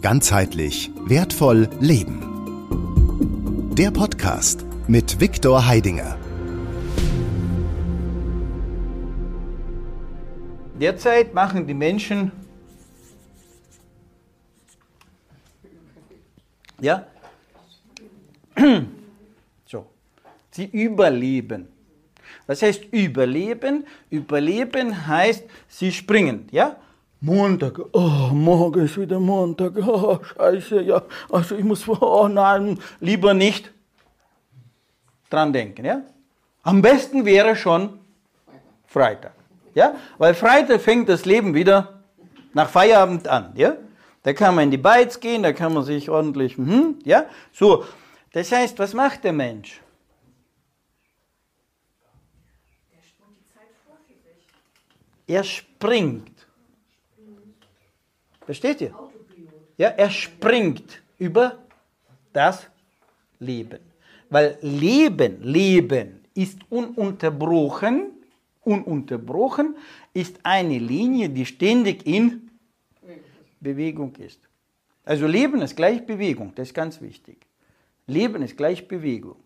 Ganzheitlich wertvoll leben. Der Podcast mit Viktor Heidinger. Derzeit machen die Menschen ja so sie überleben. Was heißt überleben? Überleben heißt sie springen, ja? Montag, oh, morgen ist wieder Montag, oh, scheiße, ja, also ich muss, oh nein, lieber nicht dran denken, ja? Am besten wäre schon Freitag, ja? Weil Freitag fängt das Leben wieder nach Feierabend an, ja? Da kann man in die Beiz gehen, da kann man sich ordentlich, hm, ja? So, das heißt, was macht der Mensch? Er springt Versteht ihr? Ja, er springt über das Leben. Weil Leben, Leben ist ununterbrochen, ununterbrochen ist eine Linie, die ständig in Bewegung ist. Also Leben ist gleich Bewegung, das ist ganz wichtig. Leben ist gleich Bewegung.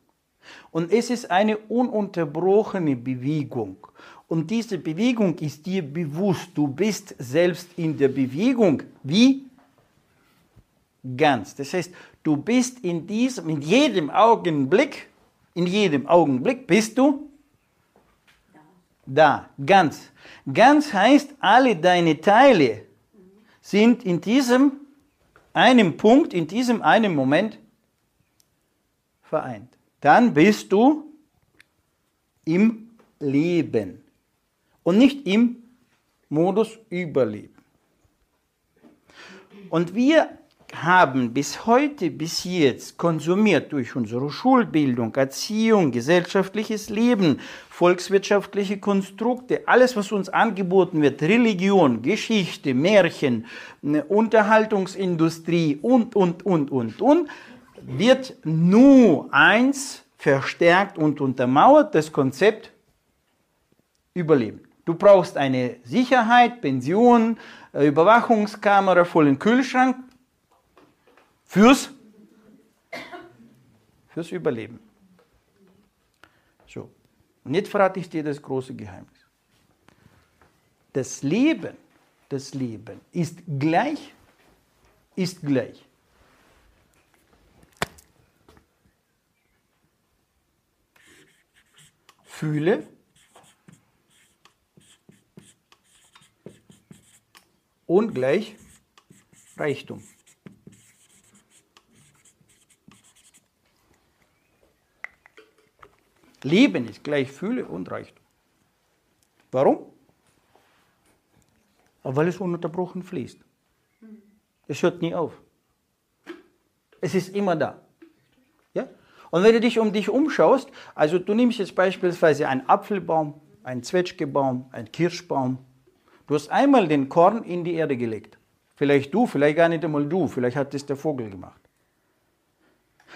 Und es ist eine ununterbrochene Bewegung. Und diese Bewegung ist dir bewusst. Du bist selbst in der Bewegung wie ganz. Das heißt, du bist in diesem, in jedem Augenblick, in jedem Augenblick bist du da, ganz. Ganz heißt, alle deine Teile sind in diesem einem Punkt, in diesem einen Moment vereint. Dann bist du im Leben und nicht im Modus Überleben. Und wir haben bis heute, bis jetzt konsumiert durch unsere Schulbildung, Erziehung, gesellschaftliches Leben, volkswirtschaftliche Konstrukte, alles, was uns angeboten wird, Religion, Geschichte, Märchen, ne, Unterhaltungsindustrie und, und, und, und, und, wird nur eins verstärkt und untermauert, das Konzept Überleben. Du brauchst eine Sicherheit, Pension, äh, Überwachungskamera, vollen Kühlschrank fürs, fürs Überleben. So, und jetzt verrate ich dir das große Geheimnis. Das Leben, das Leben ist gleich, ist gleich. Fühle, und gleich Reichtum. Leben ist gleich Fülle und Reichtum. Warum? weil es ununterbrochen fließt. Es hört nie auf. Es ist immer da. Ja? Und wenn du dich um dich umschaust, also du nimmst jetzt beispielsweise einen Apfelbaum, einen Zwetschgebaum, einen Kirschbaum, Du hast einmal den Korn in die Erde gelegt. Vielleicht du, vielleicht gar nicht einmal du, vielleicht hat das der Vogel gemacht.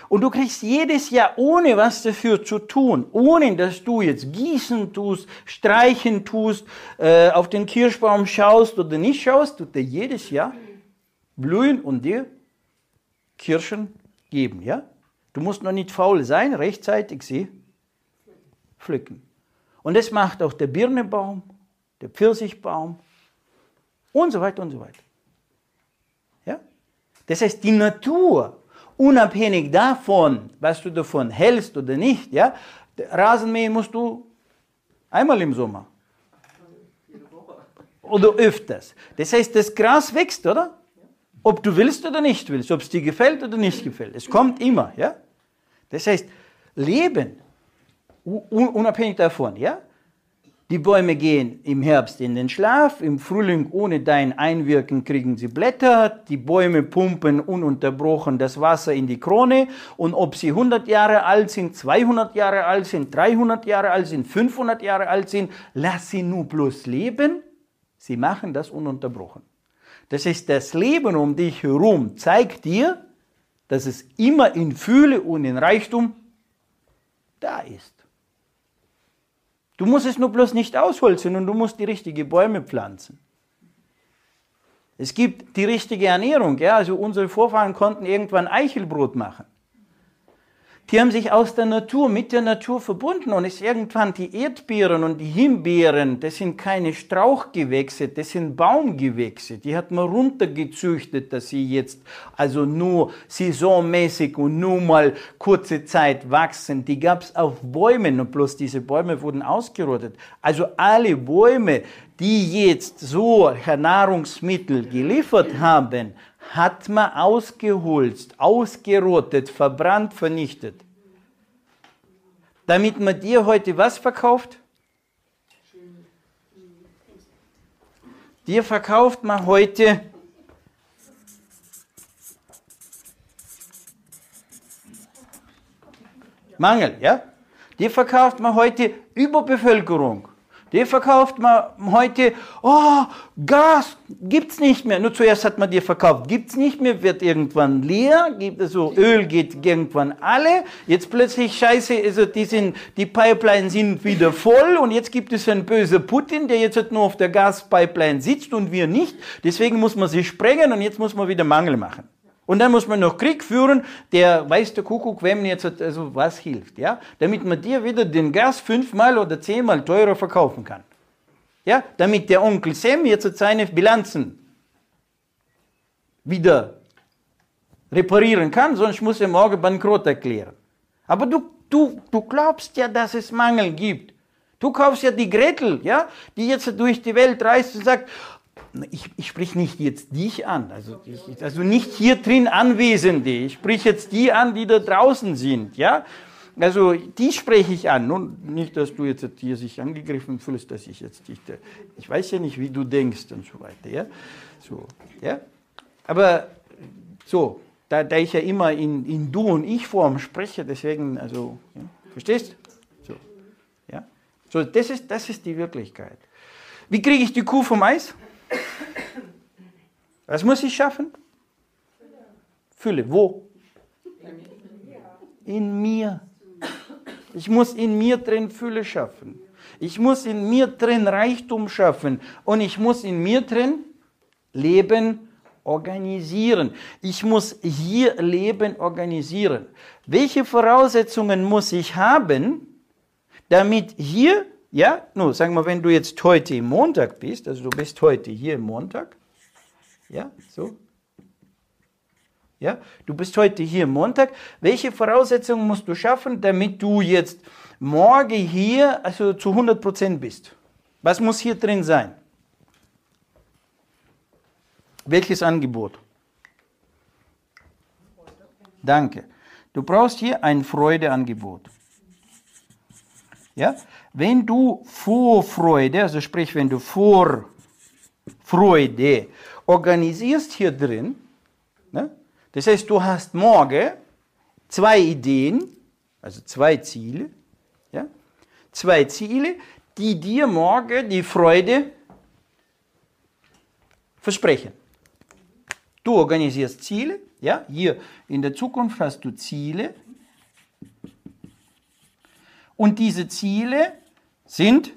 Und du kriegst jedes Jahr, ohne was dafür zu tun, ohne dass du jetzt gießen tust, streichen tust, äh, auf den Kirschbaum schaust oder nicht schaust, tut er jedes Jahr blühen und dir Kirschen geben. Ja? Du musst noch nicht faul sein, rechtzeitig sie pflücken. Und das macht auch der Birnebaum der Pfirsichbaum und so weiter und so weiter. Ja? Das heißt, die Natur, unabhängig davon, was du davon hältst oder nicht, ja, Rasenmähen musst du einmal im Sommer. Oder öfters. Das heißt, das Gras wächst, oder? Ob du willst oder nicht willst, ob es dir gefällt oder nicht gefällt. Es kommt immer, ja? Das heißt, Leben, unabhängig davon, ja? Die Bäume gehen im Herbst in den Schlaf, im Frühling ohne dein Einwirken kriegen sie Blätter, die Bäume pumpen ununterbrochen das Wasser in die Krone und ob sie 100 Jahre alt sind, 200 Jahre alt sind, 300 Jahre alt sind, 500 Jahre alt sind, lass sie nur bloß leben, sie machen das ununterbrochen. Das ist das Leben um dich herum, zeigt dir, dass es immer in Fühle und in Reichtum da ist. Du musst es nur bloß nicht ausholzen und du musst die richtigen Bäume pflanzen. Es gibt die richtige Ernährung. Ja? Also unsere Vorfahren konnten irgendwann Eichelbrot machen. Die haben sich aus der Natur, mit der Natur verbunden und ist irgendwann die Erdbeeren und die Himbeeren, das sind keine Strauchgewächse, das sind Baumgewächse. Die hat man runtergezüchtet, dass sie jetzt also nur saisonmäßig und nur mal kurze Zeit wachsen. Die gab es auf Bäumen und bloß diese Bäume wurden ausgerottet. Also alle Bäume, die jetzt so Nahrungsmittel geliefert haben, hat man ausgeholzt, ausgerottet, verbrannt, vernichtet. Damit man dir heute was verkauft? Dir verkauft man heute Mangel, ja? Dir verkauft man heute Überbevölkerung. Die verkauft man heute, oh, Gas gibt's nicht mehr. Nur zuerst hat man die verkauft, gibt's nicht mehr, wird irgendwann leer, gibt also Öl geht irgendwann alle. Jetzt plötzlich Scheiße, also die sind, die Pipeline sind wieder voll und jetzt gibt es einen bösen Putin, der jetzt halt nur auf der Gaspipeline sitzt und wir nicht. Deswegen muss man sie sprengen und jetzt muss man wieder Mangel machen. Und dann muss man noch Krieg führen, der weiß der Kuckuck, wem jetzt also was hilft, ja? Damit man dir wieder den Gas fünfmal oder zehnmal teurer verkaufen kann. Ja? Damit der Onkel Sam jetzt seine Bilanzen wieder reparieren kann, sonst muss er morgen Bankrott erklären. Aber du, du, du glaubst ja, dass es Mangel gibt. Du kaufst ja die Gretel, ja, die jetzt durch die Welt reist und sagt, ich, ich sprich nicht jetzt dich an, also, ich, also nicht hier drin Anwesende, ich sprich jetzt die an, die da draußen sind, ja. Also die spreche ich an, und nicht, dass du jetzt hier sich angegriffen fühlst, dass ich jetzt dich, ich weiß ja nicht, wie du denkst und so weiter, ja. So, ja. Aber so, da, da ich ja immer in, in Du und Ich-Form spreche, deswegen, also, ja, verstehst? So, ja. So, das ist, das ist die Wirklichkeit. Wie kriege ich die Kuh vom Eis? Was muss ich schaffen? Fülle. Wo? In mir. Ich muss in mir drin Fülle schaffen. Ich muss in mir drin Reichtum schaffen. Und ich muss in mir drin Leben organisieren. Ich muss hier Leben organisieren. Welche Voraussetzungen muss ich haben, damit hier ja, nun, sagen wir, wenn du jetzt heute Montag bist, also du bist heute hier Montag, ja, so. Ja, du bist heute hier Montag. Welche Voraussetzungen musst du schaffen, damit du jetzt morgen hier also zu 100% bist? Was muss hier drin sein? Welches Angebot? Danke. Du brauchst hier ein Freudeangebot. Ja? Wenn du Vorfreude, also sprich, wenn du Vorfreude organisierst hier drin, ne? das heißt, du hast morgen zwei Ideen, also zwei Ziele, ja? zwei Ziele, die dir morgen die Freude versprechen. Du organisierst Ziele, ja, hier in der Zukunft hast du Ziele, und diese Ziele sind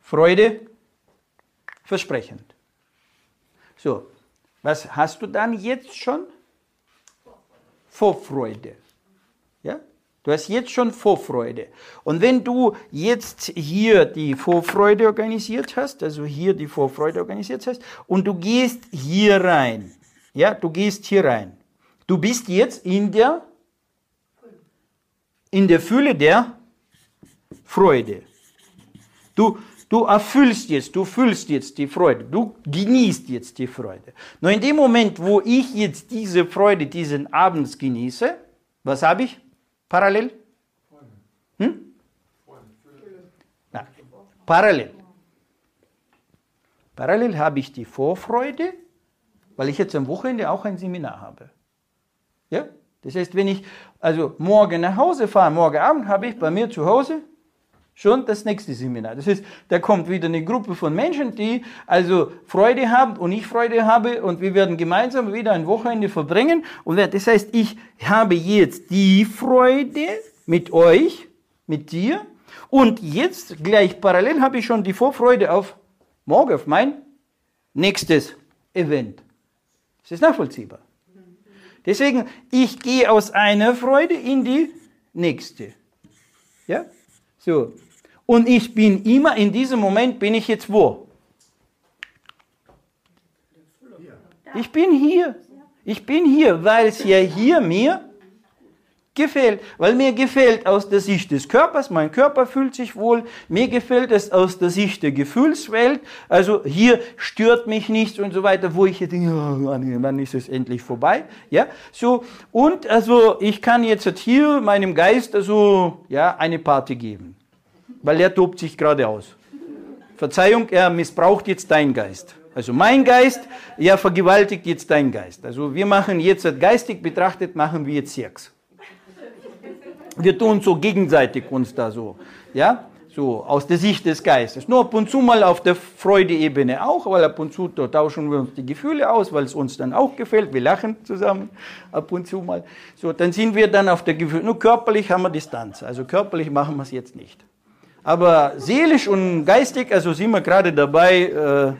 Freude versprechend. So, was hast du dann jetzt schon? Vorfreude. Ja? Du hast jetzt schon Vorfreude. Und wenn du jetzt hier die Vorfreude organisiert hast, also hier die Vorfreude organisiert hast, und du gehst hier rein, ja, du gehst hier rein. Du bist jetzt in der in der Fülle der Freude. Du, du erfüllst jetzt, du fühlst jetzt die Freude, du genießt jetzt die Freude. Nur in dem Moment, wo ich jetzt diese Freude diesen Abends genieße, was habe ich parallel? Hm? Na, parallel. Parallel habe ich die Vorfreude, weil ich jetzt am Wochenende auch ein Seminar habe. Ja? Das heißt, wenn ich also morgen nach Hause fahre, morgen Abend habe ich bei mir zu Hause schon das nächste Seminar. Das heißt, da kommt wieder eine Gruppe von Menschen, die also Freude haben und ich Freude habe und wir werden gemeinsam wieder ein Wochenende verbringen. Und das heißt, ich habe jetzt die Freude mit euch, mit dir und jetzt gleich parallel habe ich schon die Vorfreude auf morgen, auf mein nächstes Event. Das ist nachvollziehbar. Deswegen, ich gehe aus einer Freude in die nächste. Ja? So. Und ich bin immer, in diesem Moment bin ich jetzt wo? Ich bin hier. Ich bin hier, weil es ja hier mir gefällt. Weil mir gefällt aus der Sicht des Körpers, mein Körper fühlt sich wohl, mir gefällt es aus der Sicht der Gefühlswelt, also hier stört mich nichts und so weiter, wo ich jetzt denke, wann ist es endlich vorbei, ja, so, und also ich kann jetzt hier meinem Geist also, ja, eine Party geben, weil er tobt sich gerade aus. Verzeihung, er missbraucht jetzt deinen Geist. Also mein Geist, ja, vergewaltigt jetzt dein Geist. Also wir machen jetzt, geistig betrachtet, machen wir jetzt Sex. Wir tun so gegenseitig uns da so, ja, so aus der Sicht des Geistes. Nur ab und zu mal auf der Freudeebene auch, weil ab und zu tauschen wir uns die Gefühle aus, weil es uns dann auch gefällt. Wir lachen zusammen ab und zu mal. So, dann sind wir dann auf der Gefühle. Nur körperlich haben wir Distanz. Also körperlich machen wir es jetzt nicht. Aber seelisch und geistig, also sind wir gerade dabei, äh,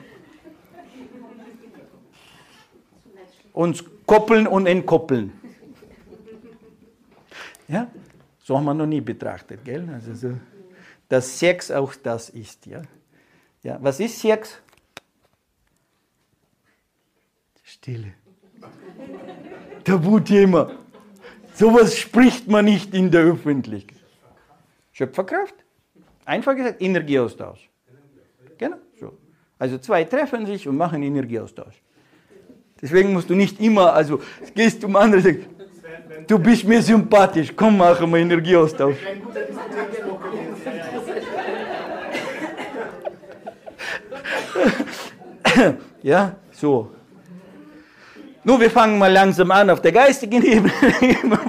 uns koppeln und entkoppeln. Ja? So haben wir noch nie betrachtet, gell? Also so, dass Sex auch das ist, ja. ja. Was ist Sex? Stille. Tabuthema. Sowas spricht man nicht in der Öffentlichkeit. Schöpferkraft? Einfach gesagt, Energieaustausch. Genau, so. Also zwei treffen sich und machen Energieaustausch. Deswegen musst du nicht immer, also gehst zum anderen und sagst, du bist mir sympathisch, komm, machen wir Energieaustausch. ja, so. Nur wir fangen mal langsam an auf der geistigen Ebene.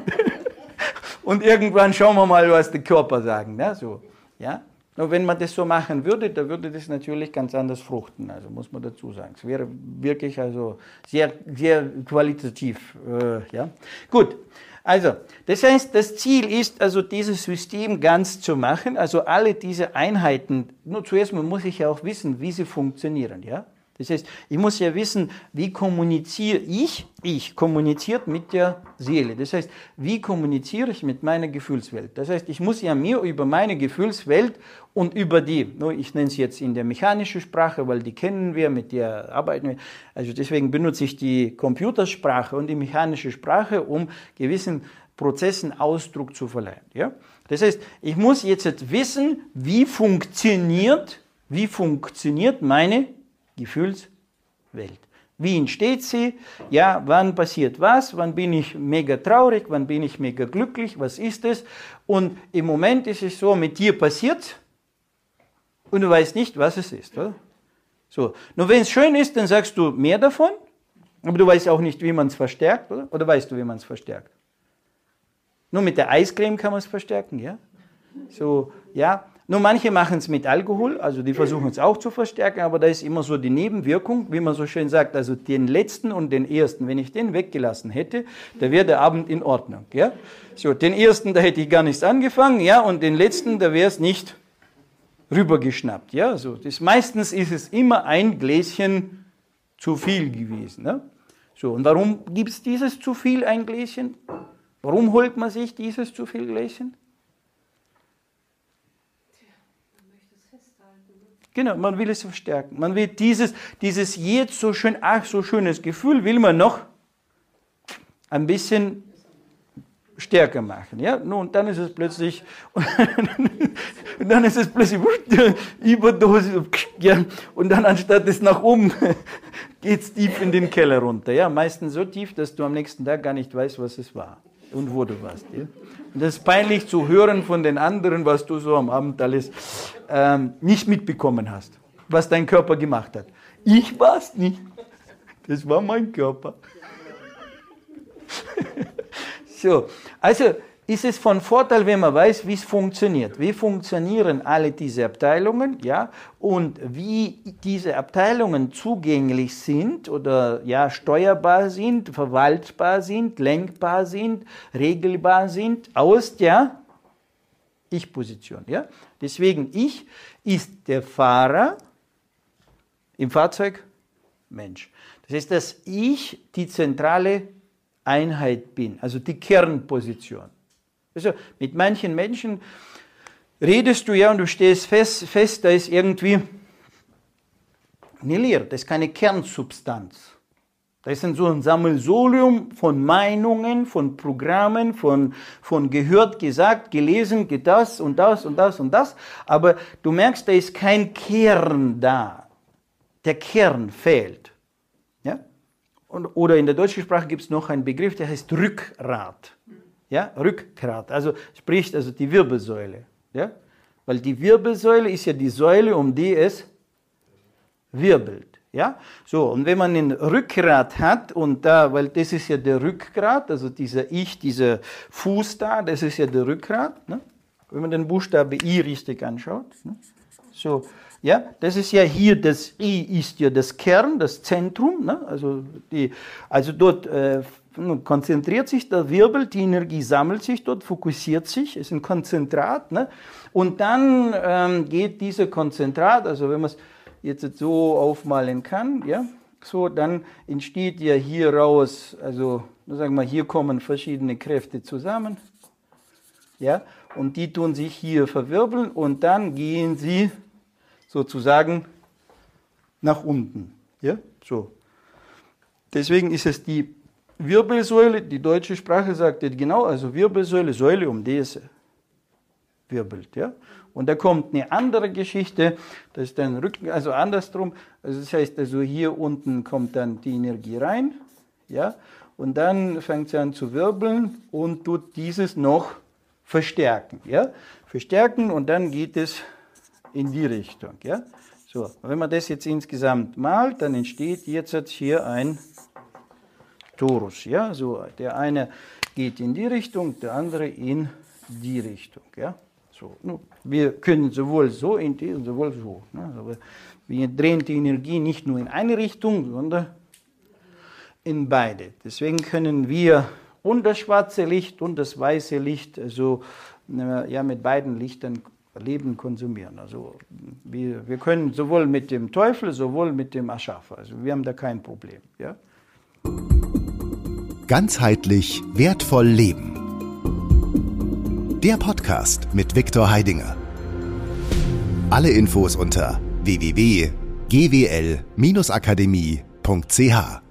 und irgendwann schauen wir mal, was der Körper sagen. Ja, so. ja? Nur wenn man das so machen würde, dann würde das natürlich ganz anders fruchten, also muss man dazu sagen. Es wäre wirklich also sehr, sehr qualitativ. Äh, ja. Gut, also das heißt, das Ziel ist also dieses System ganz zu machen, also alle diese Einheiten, nur zuerst mal muss ich ja auch wissen, wie sie funktionieren. Ja? Das heißt, ich muss ja wissen, wie kommuniziere ich, ich kommuniziert mit der Seele. Das heißt, wie kommuniziere ich mit meiner Gefühlswelt? Das heißt, ich muss ja mir über meine Gefühlswelt und über die, ich nenne es jetzt in der mechanischen Sprache, weil die kennen wir, mit der arbeiten wir. Also deswegen benutze ich die Computersprache und die mechanische Sprache, um gewissen Prozessen Ausdruck zu verleihen. Ja? Das heißt, ich muss jetzt wissen, wie funktioniert, wie funktioniert meine Gefühlswelt. Wie entsteht sie? Ja, wann passiert was? Wann bin ich mega traurig? Wann bin ich mega glücklich? Was ist es? Und im Moment ist es so, mit dir passiert und du weißt nicht, was es ist. Oder? So. Nur wenn es schön ist, dann sagst du mehr davon, aber du weißt auch nicht, wie man es verstärkt, oder? Oder weißt du, wie man es verstärkt? Nur mit der Eiscreme kann man es verstärken, ja? So, ja. Nur manche machen es mit Alkohol, also die versuchen es auch zu verstärken, aber da ist immer so die Nebenwirkung, wie man so schön sagt, also den letzten und den ersten, wenn ich den weggelassen hätte, da wäre der Abend in Ordnung. Ja? So, den ersten, da hätte ich gar nichts angefangen, ja, und den letzten, da wäre es nicht rübergeschnappt. Ja? So, das, meistens ist es immer ein Gläschen zu viel gewesen. Ne? So, und warum gibt es dieses zu viel, ein Gläschen? Warum holt man sich dieses zu viel Gläschen? Genau, man will es verstärken. Man will dieses, dieses jetzt so schön, ach, so schönes Gefühl, will man noch ein bisschen stärker machen. Ja? Nun, dann ist es plötzlich, dann ist es plötzlich Überdose, ja? und dann anstatt es nach oben, geht es tief in den Keller runter. Ja? Meistens so tief, dass du am nächsten Tag gar nicht weißt, was es war und du warst. Ja? Und das ist peinlich zu hören von den anderen, was du so am Abend alles ähm, nicht mitbekommen hast, was dein Körper gemacht hat. Ich war es nicht. Das war mein Körper. so, also ist es von Vorteil, wenn man weiß, wie es funktioniert. Wie funktionieren alle diese Abteilungen, ja, und wie diese Abteilungen zugänglich sind oder ja, steuerbar sind, verwaltbar sind, lenkbar sind, regelbar sind aus der Ich-Position. Ja? Deswegen Ich ist der Fahrer im Fahrzeug Mensch. Das heißt, dass ich die zentrale Einheit bin, also die Kernposition. Also mit manchen Menschen redest du ja und du stehst fest, fest da ist irgendwie eine Lehre, das ist keine Kernsubstanz. Das ist so ein Sammelsolium von Meinungen, von Programmen, von, von gehört, gesagt, gelesen, das und das und das und das. Aber du merkst, da ist kein Kern da. Der Kern fehlt. Ja? Und, oder in der deutschen Sprache gibt es noch einen Begriff, der heißt Rückgrat. Ja? Rückgrat, also spricht also die Wirbelsäule. Ja? Weil die Wirbelsäule ist ja die Säule, um die es wirbelt. Ja, so, und wenn man ein Rückgrat hat, und da, weil das ist ja der Rückgrat, also dieser Ich, dieser Fuß da, das ist ja der Rückgrat, ne? wenn man den Buchstabe I richtig anschaut. Ne? So, ja, das ist ja hier, das I ist ja das Kern, das Zentrum, ne? also, die, also dort äh, konzentriert sich der Wirbel, die Energie sammelt sich dort, fokussiert sich, ist ein Konzentrat, ne? und dann ähm, geht dieser Konzentrat, also wenn man es jetzt so aufmalen kann, ja, so, dann entsteht ja hier raus, also sagen wir, hier kommen verschiedene Kräfte zusammen, ja, und die tun sich hier verwirbeln und dann gehen sie sozusagen nach unten, ja, so. Deswegen ist es die Wirbelsäule, die deutsche Sprache sagt jetzt genau, also Wirbelsäule, Säule, um die es wirbelt, ja. Und da kommt eine andere Geschichte, das ist dann Rücken, also andersrum. Also das heißt, also hier unten kommt dann die Energie rein, ja, und dann fängt sie an zu wirbeln und tut dieses noch verstärken, ja, verstärken und dann geht es in die Richtung, ja. So, wenn man das jetzt insgesamt malt, dann entsteht jetzt hier ein Torus, ja, so der eine geht in die Richtung, der andere in die Richtung, ja. So, wir können sowohl so in die, sowohl so. Ne? Aber wir drehen die Energie nicht nur in eine Richtung, sondern in beide. Deswegen können wir und das schwarze Licht und das weiße Licht also, ja, mit beiden Lichtern Leben konsumieren. Also wir, wir können sowohl mit dem Teufel, sowohl mit dem Aschafa. Also wir haben da kein Problem. Ja? Ganzheitlich wertvoll leben. Der Podcast mit Viktor Heidinger. Alle Infos unter www.gwl-akademie.ch